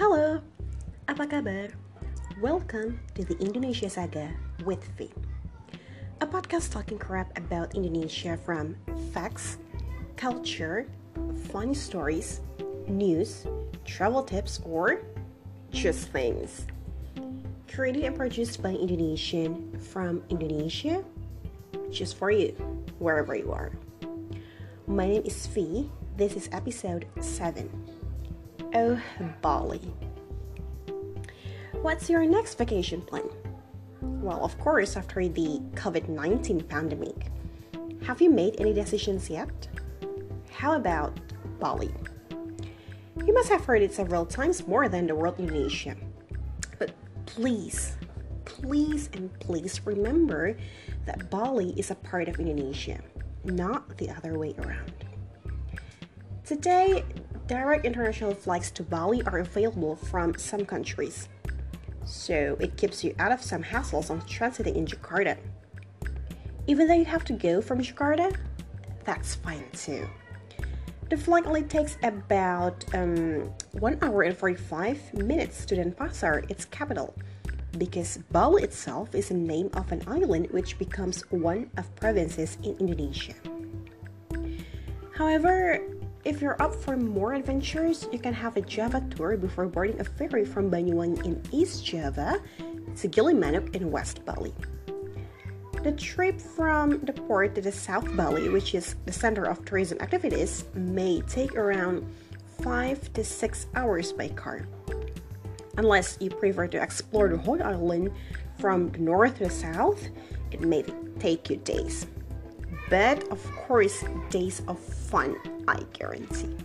Halo, apa kabar? Welcome to the Indonesia Saga with V. A podcast talking crap about Indonesia from facts, culture, funny stories, news, travel tips, or just things. Created and produced by Indonesian from Indonesia, just for you, wherever you are. My name is V. This is episode 7. Oh, Bali. What's your next vacation plan? Well, of course, after the COVID 19 pandemic. Have you made any decisions yet? How about Bali? You must have heard it several times more than the word Indonesia. But please, please, and please remember that Bali is a part of Indonesia, not the other way around. Today, direct international flights to Bali are available from some countries, so it keeps you out of some hassles on transiting in Jakarta. Even though you have to go from Jakarta, that's fine too. The flight only takes about um, 1 hour and 45 minutes to Denpasar, its capital, because Bali itself is the name of an island which becomes one of provinces in Indonesia. However, if you're up for more adventures, you can have a Java tour before boarding a ferry from Banyuwangi in East Java to Gilimanuk in West Bali. The trip from the port to the South Bali, which is the center of tourism activities, may take around 5 to 6 hours by car. Unless you prefer to explore the whole island from the north to the south, it may take you days. But of course, days of fun, I guarantee.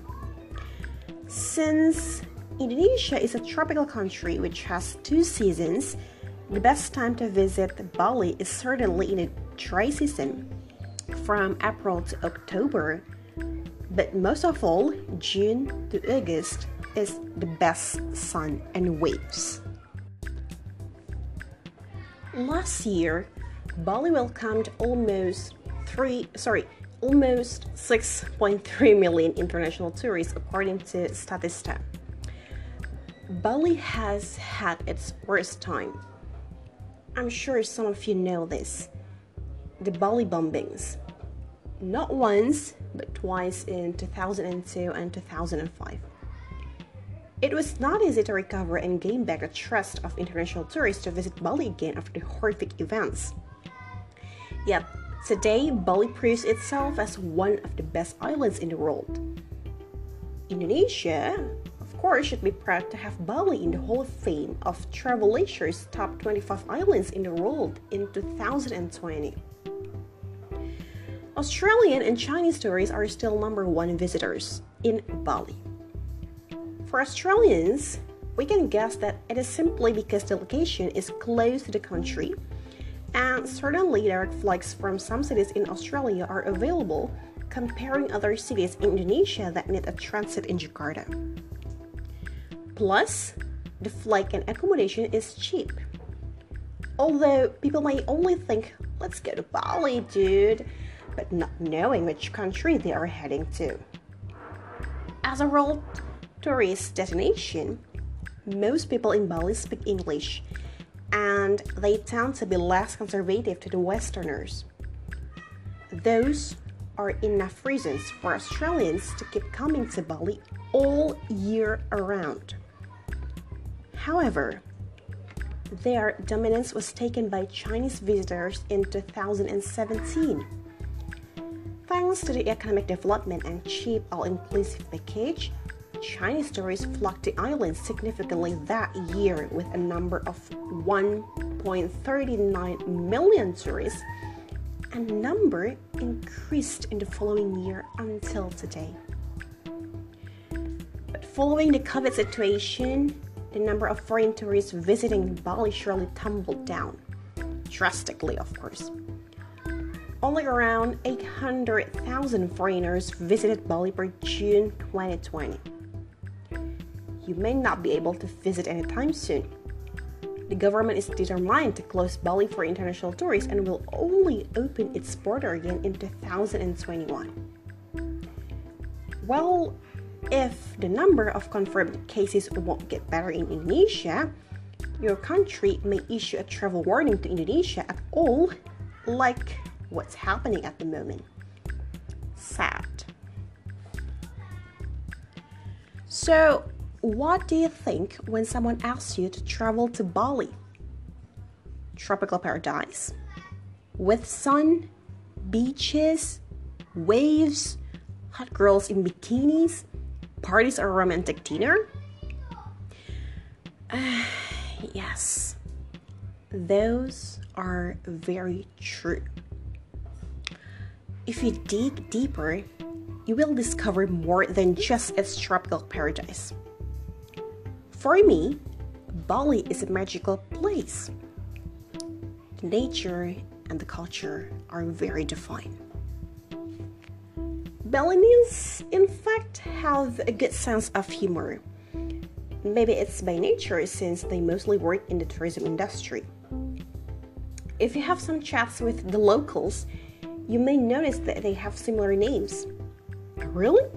Since Indonesia is a tropical country which has two seasons, the best time to visit Bali is certainly in the dry season from April to October, but most of all, June to August is the best sun and waves. Last year, Bali welcomed almost 3 sorry, almost 6.3 million international tourists according to Statista. Bali has had its worst time I'm sure some of you know this the Bali bombings. Not once, but twice in 2002 and 2005. It was not easy to recover and gain back the trust of international tourists to visit Bali again after the horrific events. Yet, today Bali proves itself as one of the best islands in the world. Indonesia, of course, should be proud to have Bali in the Hall of Fame of Travel Leisure's top 25 islands in the world in 2020. Australian and Chinese tourists are still number one visitors in Bali. For Australians, we can guess that it is simply because the location is close to the country, and certainly direct flights from some cities in Australia are available comparing other cities in Indonesia that need a transit in Jakarta. Plus, the flight and accommodation is cheap. Although people may only think, let's go to Bali, dude, but not knowing which country they are heading to. As a world tourist destination, most people in Bali speak English and they tend to be less conservative to the Westerners. Those are enough reasons for Australians to keep coming to Bali all year around. However, their dominance was taken by Chinese visitors in 2017. Thanks to the economic development and cheap all inclusive package, Chinese tourists flocked the island significantly that year with a number of 1.39 million tourists, and number increased in the following year until today. But following the COVID situation, the number of foreign tourists visiting Bali surely tumbled down. Drastically, of course. Only around 800,000 foreigners visited Bali per June 2020. You may not be able to visit anytime soon. The government is determined to close Bali for international tourists and will only open its border again in 2021. Well, if the number of confirmed cases won't get better in Indonesia, your country may issue a travel warning to Indonesia at all, like what's happening at the moment. Sad. So, what do you think when someone asks you to travel to Bali? Tropical paradise? With sun, beaches, waves, hot girls in bikinis, parties or romantic dinner? Uh, yes, those are very true. If you dig deeper, you will discover more than just its tropical paradise. For me, Bali is a magical place. The nature and the culture are very defined. Balinese, in fact, have a good sense of humor. Maybe it's by nature since they mostly work in the tourism industry. If you have some chats with the locals, you may notice that they have similar names. Really?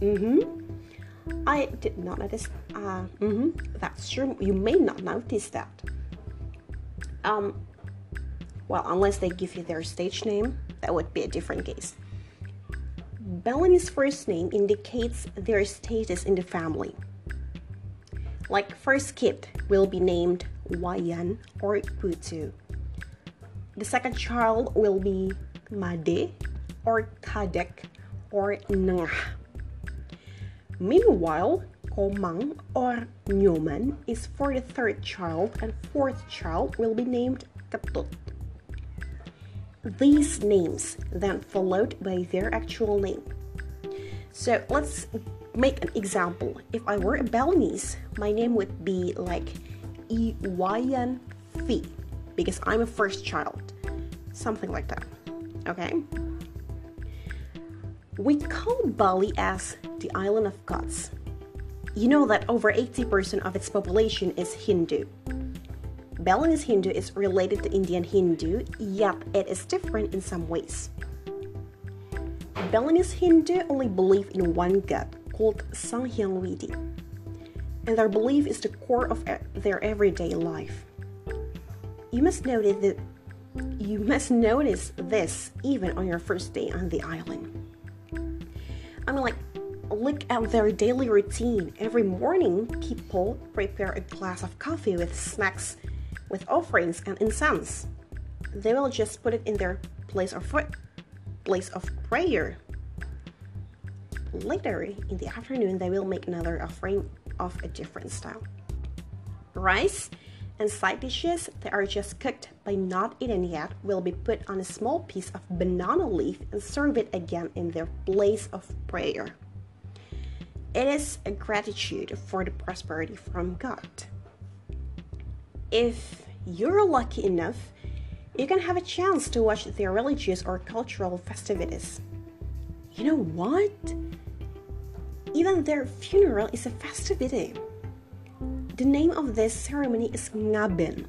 Mm hmm. I did not notice. Uh, mm hmm. That's true. You may not notice that. Um, well, unless they give you their stage name, that would be a different case. Balinese first name indicates their status in the family. Like first kid will be named Wayan or Putu. The second child will be Made or Kadek or Nengah. Meanwhile, Komang or Nyoman is for the third child and fourth child will be named Ketut. These names then followed by their actual name. So let's make an example. If I were a Balinese, my name would be like Iwayan Fi because I'm a first child. Something like that. Okay? We call Bali as the island of gods. You know that over 80% of its population is Hindu. Balinese Hindu is related to Indian Hindu, yet it is different in some ways. Balinese Hindu only believe in one god called Sang Hyang Widhi, and their belief is the core of their everyday life. You must notice that you must notice this even on your first day on the island. I mean, like, look at their daily routine. Every morning, people prepare a glass of coffee with snacks with offerings and incense. They will just put it in their place of place of prayer. Later in the afternoon, they will make another offering of a different style. Rice and side dishes that are just cooked but not eaten yet will be put on a small piece of banana leaf and serve it again in their place of prayer. It is a gratitude for the prosperity from God if you're lucky enough, you can have a chance to watch their religious or cultural festivities. You know what? Even their funeral is a festivity. The name of this ceremony is Ngaben.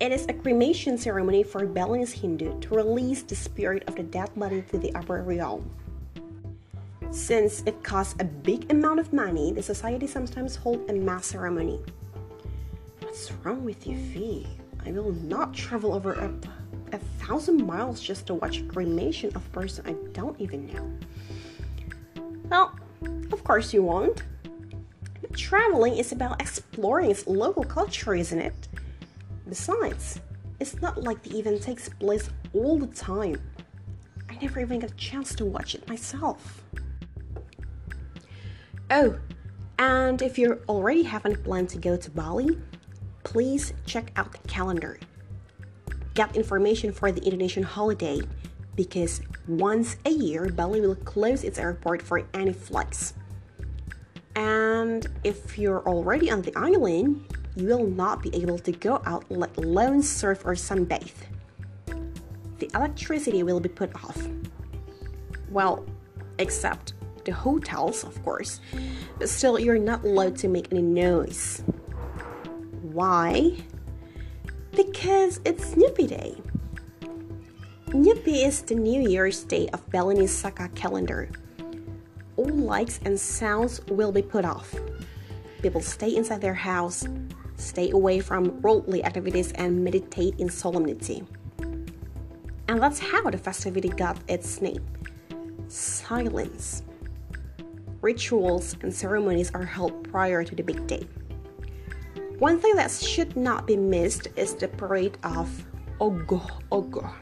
It is a cremation ceremony for Balinese Hindu to release the spirit of the dead body to the upper realm. Since it costs a big amount of money, the society sometimes hold a mass ceremony. What's wrong with you, Fee? I will not travel over a, a thousand miles just to watch a cremation of a person I don't even know. Well, of course you won't. But traveling is about exploring its local culture, isn't it? Besides, it's not like the event takes place all the time. I never even got a chance to watch it myself. Oh, and if you already haven't planned to go to Bali, please check out the calendar. Get information for the Indonesian holiday because once a year, Bali will close its airport for any flights. And if you're already on the island, you will not be able to go out, let alone surf or sunbathe. The electricity will be put off. Well, except the hotels, of course, but still, you're not allowed to make any noise. Why? Because it's Nyepi Day. Nyepi is the New Year's Day of Balinese Saka calendar. all lights and sounds will be put off. People stay inside their house, stay away from worldly activities, and meditate in solemnity. And that's how the festivity got its name silence. Rituals and ceremonies are held prior to the big day. One thing that should not be missed is the parade of Ogoh Ogoh.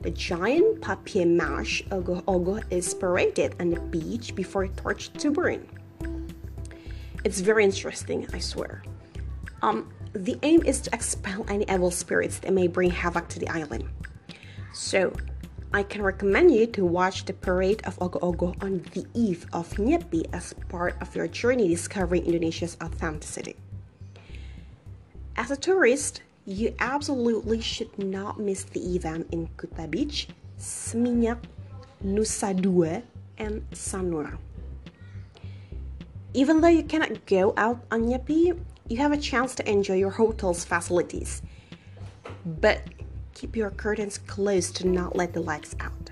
The giant papier mâche Ogoh Ogoh is paraded on the beach before torch to burn. It's very interesting, I swear. Um, the aim is to expel any evil spirits that may bring havoc to the island. So, I can recommend you to watch the parade of Ogoh Ogoh on the eve of Nyepi as part of your journey discovering Indonesia's authenticity. As a tourist, you absolutely should not miss the event in Kuta Beach, Seminyak, Nusa Dua, and Sanur. Even though you cannot go out on Nyepi, you have a chance to enjoy your hotel's facilities. But keep your curtains closed to not let the lights out.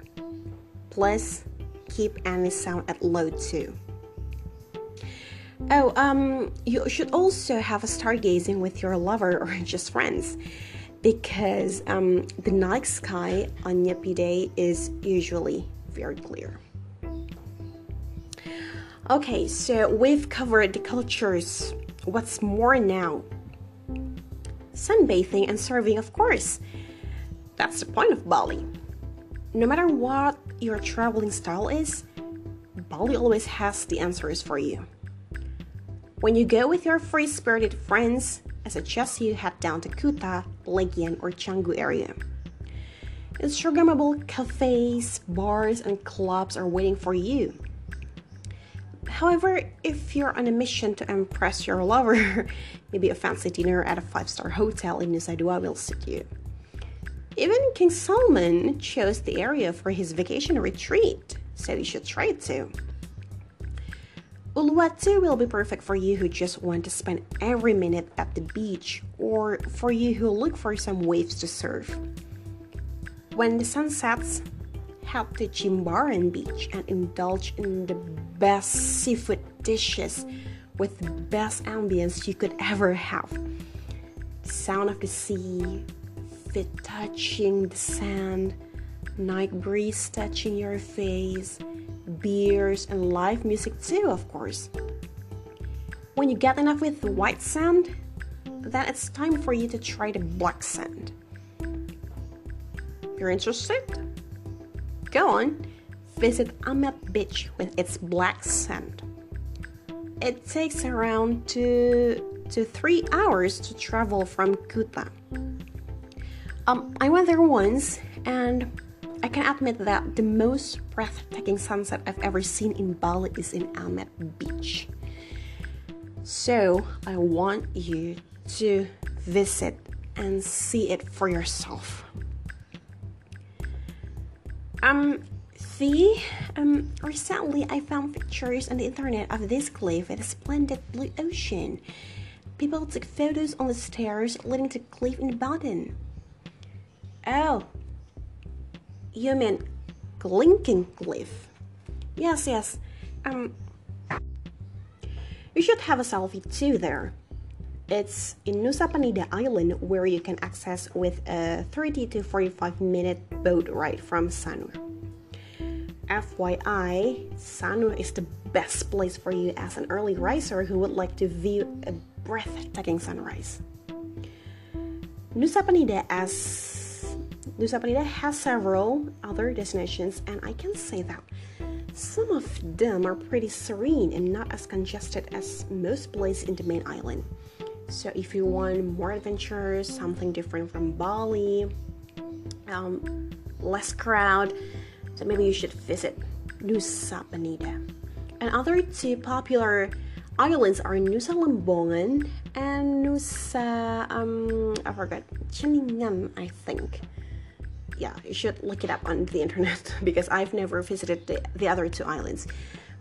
Plus, keep any sound at low too. Oh, um, you should also have a stargazing with your lover or just friends because um, the night sky on Nyepi Day is usually very clear. Okay, so we've covered the cultures. What's more now? Sunbathing and surfing, of course. That's the point of Bali. No matter what your traveling style is, Bali always has the answers for you. When you go with your free spirited friends, I suggest you head down to Kuta, Legian, or Canggu area. Instagrammable cafes, bars, and clubs are waiting for you. However, if you're on a mission to impress your lover, maybe a fancy dinner at a five star hotel in Nusa Dua will suit you. Even King Salman chose the area for his vacation retreat, so you should try it too. Uluwatu will be perfect for you who just want to spend every minute at the beach or for you who look for some waves to surf. When the sun sets, head to Jimbaran Beach and indulge in the best seafood dishes with the best ambience you could ever have. The sound of the sea, touching the sand, night breeze touching your face, beers, and live music too, of course. When you get enough with the white sand, then it's time for you to try the black sand. You're interested? Go on, visit Amed Beach with its black sand. It takes around two to three hours to travel from Kuta. Um, I went there once, and I can admit that the most breathtaking sunset I've ever seen in Bali is in Amed Beach. So I want you to visit and see it for yourself. Um, see, um, recently I found pictures on the internet of this cliff with a splendid blue ocean. People took photos on the stairs leading to cliff in Baden. Oh, you mean Kelingking Cliff? Yes, yes. Um, you should have a selfie too there. It's in Nusa Penida Island where you can access with a 30 to 45 minute boat ride from Sanur. FYI, Sanur is the best place for you as an early riser who would like to view a breathtaking sunrise. Nusa Penida as Nusa Penida has several other destinations and I can say that some of them are pretty serene and not as congested as most places in the main island. So if you want more adventures, something different from Bali, um, less crowd, so maybe you should visit Nusa Penida. And other two popular islands are Nusa Lembongan and Nusa um I forgot Ceningan I think. Yeah, you should look it up on the internet because I've never visited the, the other two islands.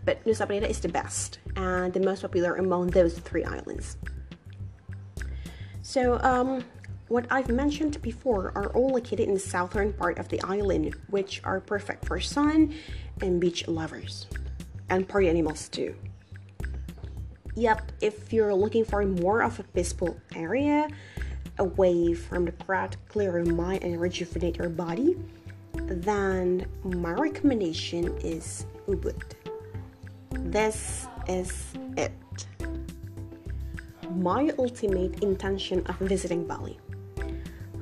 But Nusa Penida is the best and the most popular among those three islands. So, um, what I've mentioned before are all located in the southern part of the island, which are perfect for sun and beach lovers. and party animals too. Yep, if you're looking for more of a peaceful area, away from the crowd, clear your mind and rejuvenate your body, then my recommendation is Ubud. This is it. My ultimate intention of visiting Bali.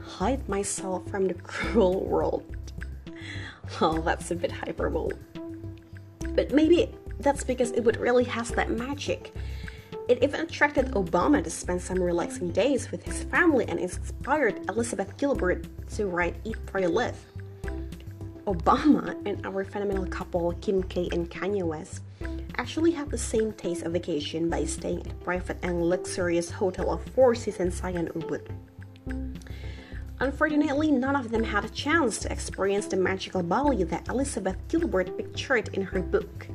Hide myself from the cruel world. Well, that's a bit hyperbole. But maybe that's because Ubud really has that magic. It even attracted Obama to spend some relaxing days with his family and inspired Elizabeth Gilbert to write Eat, Pray, Live. Obama and our phenomenal couple Kim K and Kanye West actually have the same taste of vacation by staying at a private and luxurious hotel of Four Seasons Sayan Ubud. Unfortunately, none of them had a chance to experience the magical Bali that Elizabeth Gilbert pictured in her book.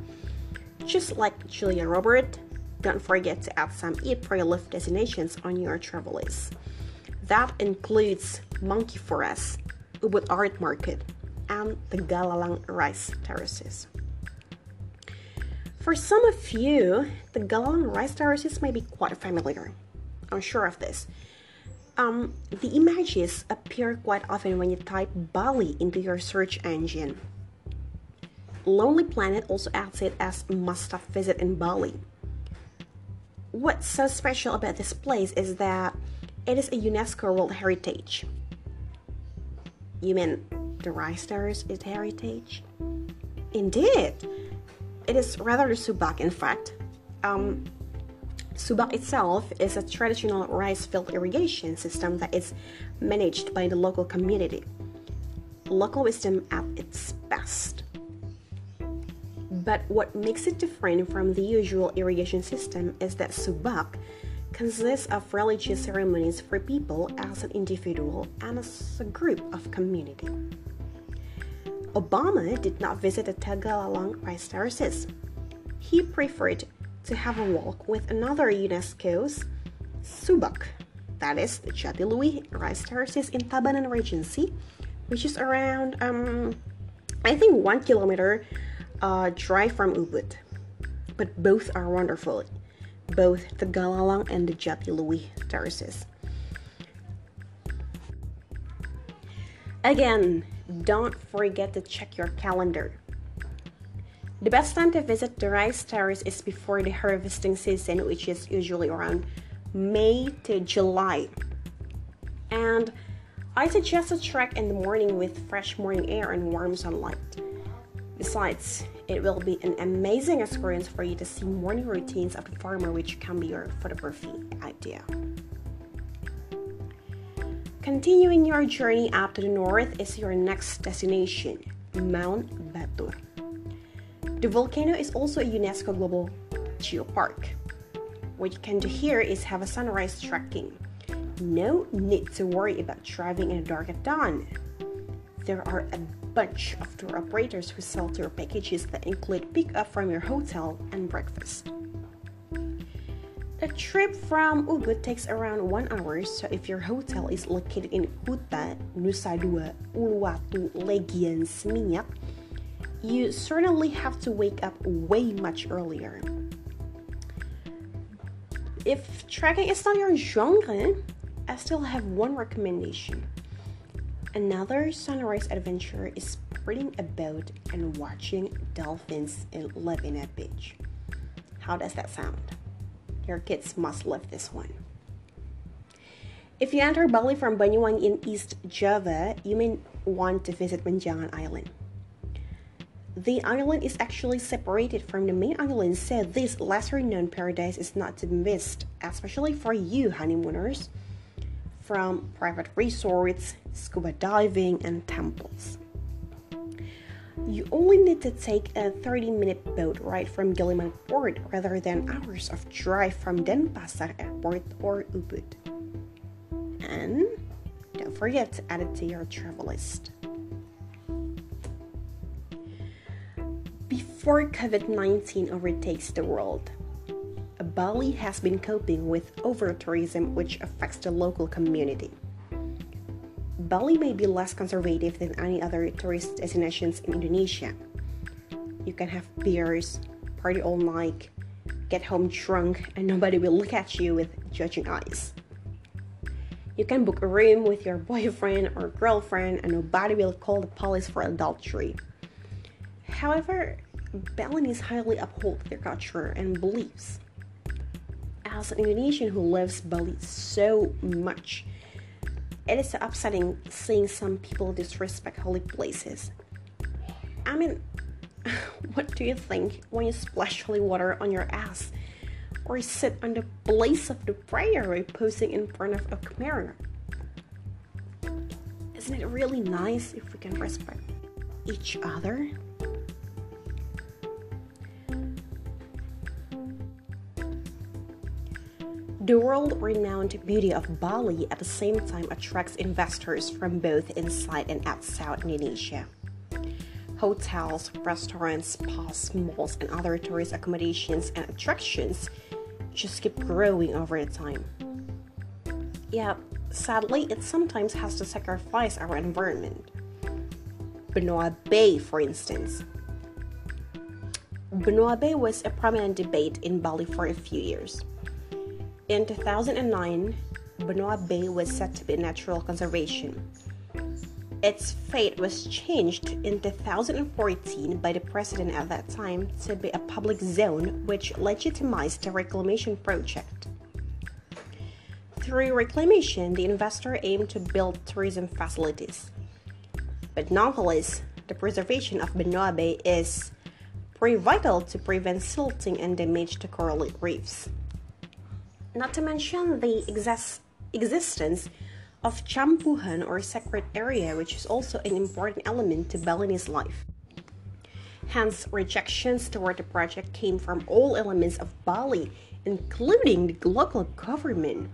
Just like Julia Robert, don't forget to add some Eat Pray destinations on your travel list. That includes Monkey Forest, Ubud Art Market, and the Tegalalang Rice Terraces. For some of you, the Tegalalang Rice Terraces may be quite familiar. I'm sure of this. Um, the images appear quite often when you type Bali into your search engine. Lonely Planet also adds it as must-have visit in Bali what's so special about this place is that it is a UNESCO World Heritage. You mean the rice terrace is heritage? Indeed. It is rather the subak, in fact. Um, subak itself is a traditional rice field irrigation system that is managed by the local community. Local wisdom at its best. But what makes it different from the usual irrigation system is that Subak consists of religious ceremonies for people as an individual and as a group of community. Obama did not visit the Tegalalang rice terraces. He preferred to have a walk with another UNESCO's Subak, that is the Jatiluwih rice terraces in Tabanan Regency, which is around, um, I think, one kilometer uh, drive from Ubud, but both are wonderful, both the Tegalalang and the Jatiluwih terraces. Again, don't forget to check your calendar. The best time to visit the rice terrace is before the harvesting season, which is usually around May to July. And I suggest a trek in the morning with fresh morning air and warm sunlight. Besides, it will be an amazing experience for you to see morning routines of the farmer, which can be your photography idea. Continuing your journey up to the north is your next destination, Mount Batur. The volcano is also a UNESCO Global Geopark. What you can do here is have a sunrise trekking. No need to worry about driving in the dark at dawn. There are a bunch of tour operators who sell tour packages that include pickup from your hotel and breakfast. The trip from Ubud takes around one hour, so if your hotel is located in Kuta, Nusa Dua, Uluwatu, Legian, Seminyak, you certainly have to wake up way much earlier. If trekking is not your genre, I still have one recommendation. Another sunrise adventure is spreading a boat and watching dolphins in Lovina Beach. How does that sound? Your kids must love this one. If you enter Bali from Banyuwangi in East Java, you may want to visit Menjangan Island. The island is actually separated from the main island, so this lesser known paradise is not to be missed, especially for you honeymooners from private resorts, scuba diving, and temples. You only need to take a 30 minute boat ride from Gilimanuk Port rather than hours of drive from Denpasar Airport or Ubud. And don't forget to add it to your travel list. Before COVID 19 overtakes the world, Bali has been coping with over tourism, which affects the local community. Bali may be less conservative than any other tourist destinations in Indonesia. You can have beers, party all night, get home drunk, and nobody will look at you with judging eyes. You can book a room with your boyfriend or girlfriend, and nobody will call the police for adultery. However, Balinese highly uphold their culture and beliefs. As an Indonesian who loves Bali so much, it is upsetting seeing some people disrespect holy places. I mean, what do you think when you splash holy water on your ass? Or sit on the place of the prayer posing in front of a camera? Isn't it really nice if we can respect each other? The world renowned beauty of Bali at the same time attracts investors from both inside and outside Indonesia. Hotels, restaurants, spas, malls, and other tourist accommodations and attractions just keep growing over time. Yeah, sadly, it sometimes has to sacrifice our environment. Benoa Bay, for instance. Benoa Bay was a prominent debate in Bali for a few years. In 2009, Benoa Bay was set to be natural conservation. Its fate was changed in 2014 by the president at that time to be a public zone, which legitimized the reclamation project. Through reclamation, the investor aimed to build tourism facilities. But nonetheless, the preservation of Benoa Bay is pretty vital to prevent silting and damage to coral reefs. Not to mention the existence of Campuhan or sacred area, which is also an important element to Balinese life. Hence, rejections toward the project came from all elements of Bali, including the local government.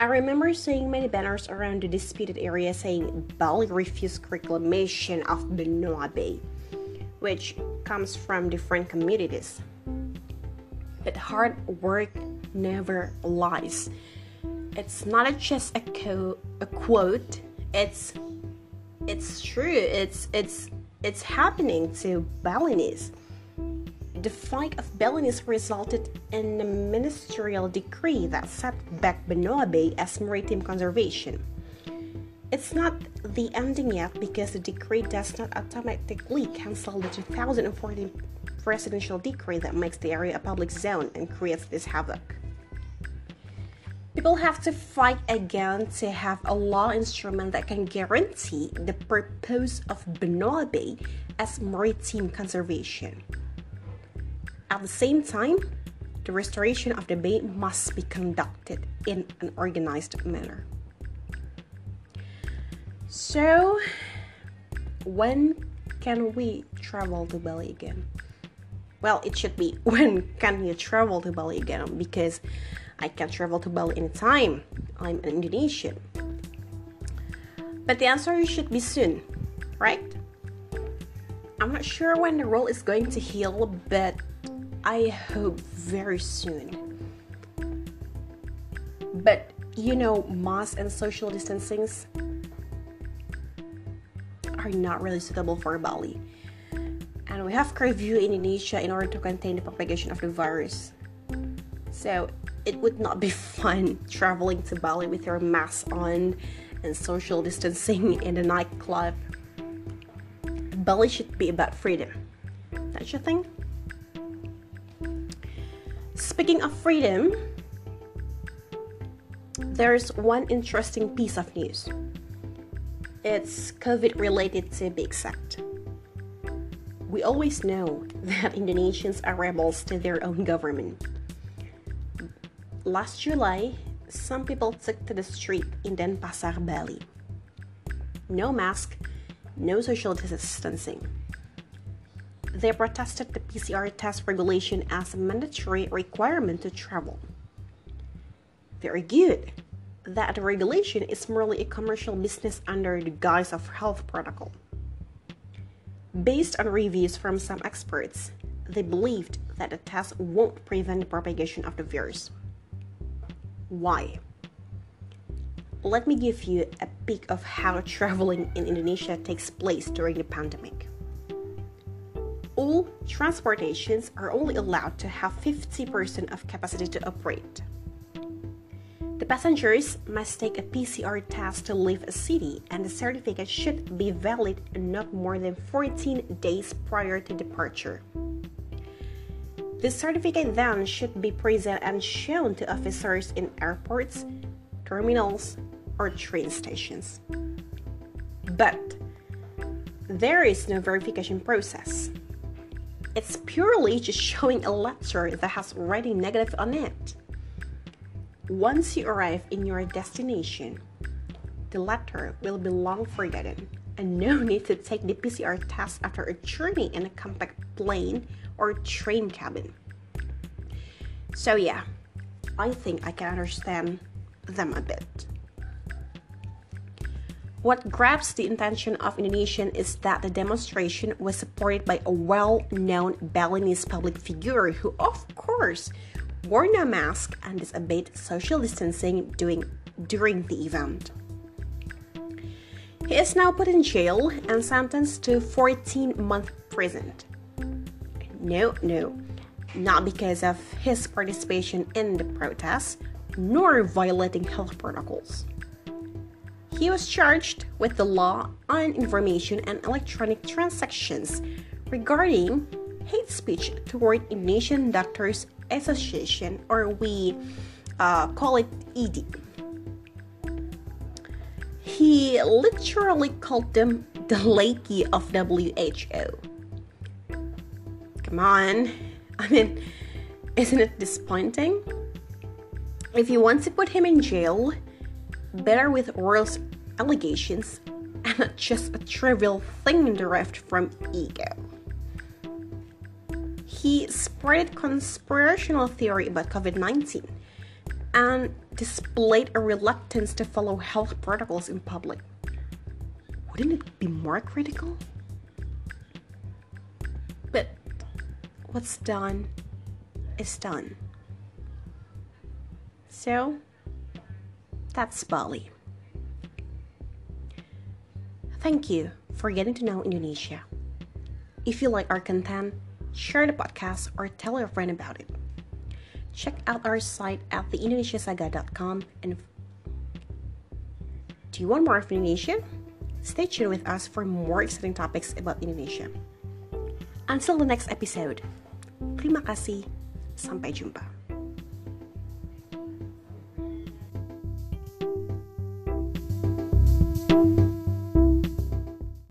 I remember seeing many banners around the disputed area saying Bali refused reclamation of Benoa Bay, which comes from different communities but hard work never lies. It's not just a, co- a quote. It's it's true. It's it's it's happening to Balinese. The fight of Balinese resulted in a ministerial decree that set back Benoa Bay as maritime conservation. It's not the ending yet because the decree does not automatically cancel the 2014 presidential decree that makes the area a public zone and creates this havoc. People have to fight again to have a law instrument that can guarantee the purpose of Benoa Bay as maritime conservation. At the same time, the restoration of the bay must be conducted in an organized manner. So, when can we travel to Bali again? well it should be when can you travel to bali again? Because i can travel to bali anytime. I'm an indonesian. But the answer should be soon right? I'm not sure when the world is going to heal but i hope very soon. But you know mask and social distancings are not really suitable for bali and we have curfew in Indonesia in order to contain the propagation of the virus. So it would not be fun traveling to Bali with your mask on and social distancing in the nightclub. Bali should be about freedom. Don't you think? Speaking of freedom, there's one interesting piece of news. It's COVID related to be exact. We always know that Indonesians are rebels to their own government. Last July, some people took to the street in Denpasar, Bali. No mask, no social distancing. They protested the PCR test regulation as a mandatory requirement to travel. Very good. That regulation is merely a commercial business under the guise of health protocol. Based on reviews from some experts, they believed that the test won't prevent the propagation of the virus. Why? Let me give you a peek of how traveling in Indonesia takes place during the pandemic. all transportations are only allowed to have 50% of capacity to operate. The passengers must take a PCR test to leave a city, and the certificate should be valid not more than 14 days prior to departure. The certificate then should be presented and shown to officers in airports, terminals, or train stations. But there is no verification process. It's purely just showing a letter that has writing negative on it. Once you arrive in your destination, the letter will be long forgotten and no need to take the PCR test after a journey in a compact plane or train cabin. So, yeah, I think I can understand them a bit. What grabs the attention of Indonesian is that the demonstration was supported by a well known Balinese public figure who, of course, wore no mask and disobeyed social distancing during, during the event. He is now put in jail and sentenced to 14 month prison. No, no, not because of his participation in the protests, nor violating health protocols. He was charged with the law on information and electronic transactions regarding hate speech toward Indonesian Doctors Association, or we uh, call it IDI. He literally called them the Lakey of WHO. Come on. I mean, isn't it disappointing? If you want to put him in jail, better with Royal's allegations and not just a trivial thing derived from ego. He spread conspirational theory about COVID 19 and displayed a reluctance to follow health protocols in public. Wouldn't it be more critical? But what's done is done. So, that's Bali. Thank you for getting to know Indonesia. If you like our content, share the podcast or tell a friend about it. Check out our site at theindonesiasaga.com and do you want more of Indonesia? Stay tuned with us for more exciting topics about Indonesia. Until the next episode, terima kasih, sampai jumpa.